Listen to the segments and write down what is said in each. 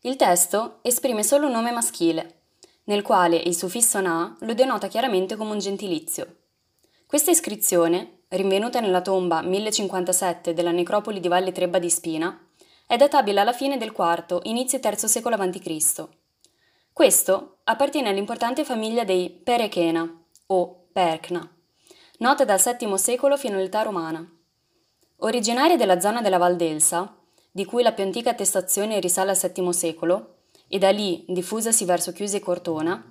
Il testo esprime solo un nome maschile, nel quale il suffisso na lo denota chiaramente come un gentilizio. Questa iscrizione, rinvenuta nella tomba 1057 della necropoli di Valle Trebba di Spina, è databile alla fine del IV, inizio III secolo a.C. Questo appartiene all'importante famiglia dei Perechena o Perkna, nota dal VII secolo fino all'età romana. Originaria della zona della Val d'Elsa, di cui la più antica attestazione risale al VII secolo, e da lì diffusasi verso Chiusi e Cortona,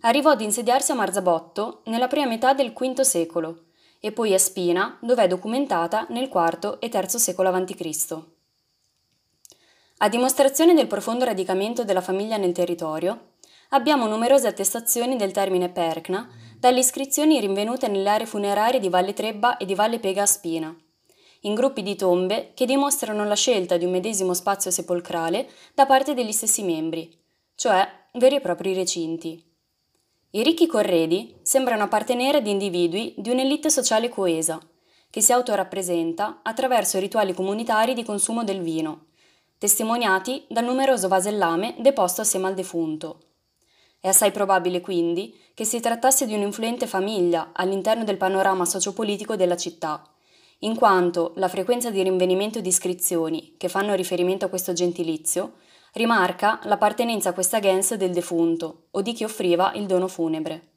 arrivò ad insediarsi a Marzabotto nella prima metà del V secolo e poi a Spina, dove è documentata nel IV e III secolo a.C. A dimostrazione del profondo radicamento della famiglia nel territorio, abbiamo numerose attestazioni del termine Perkna dalle iscrizioni rinvenute nelle aree funerarie di Valle Trebba e di Valle Pega a Spina, in gruppi di tombe che dimostrano la scelta di un medesimo spazio sepolcrale da parte degli stessi membri, cioè veri e propri recinti. I ricchi corredi sembrano appartenere ad individui di un'elite sociale coesa, che si autorappresenta attraverso i rituali comunitari di consumo del vino, testimoniati dal numeroso vasellame deposto assieme al defunto. È assai probabile quindi che si trattasse di un'influente famiglia all'interno del panorama sociopolitico della città, in quanto la frequenza di rinvenimento di iscrizioni che fanno riferimento a questo gentilizio rimarca l'appartenenza a questa gens del defunto o di chi offriva il dono funebre.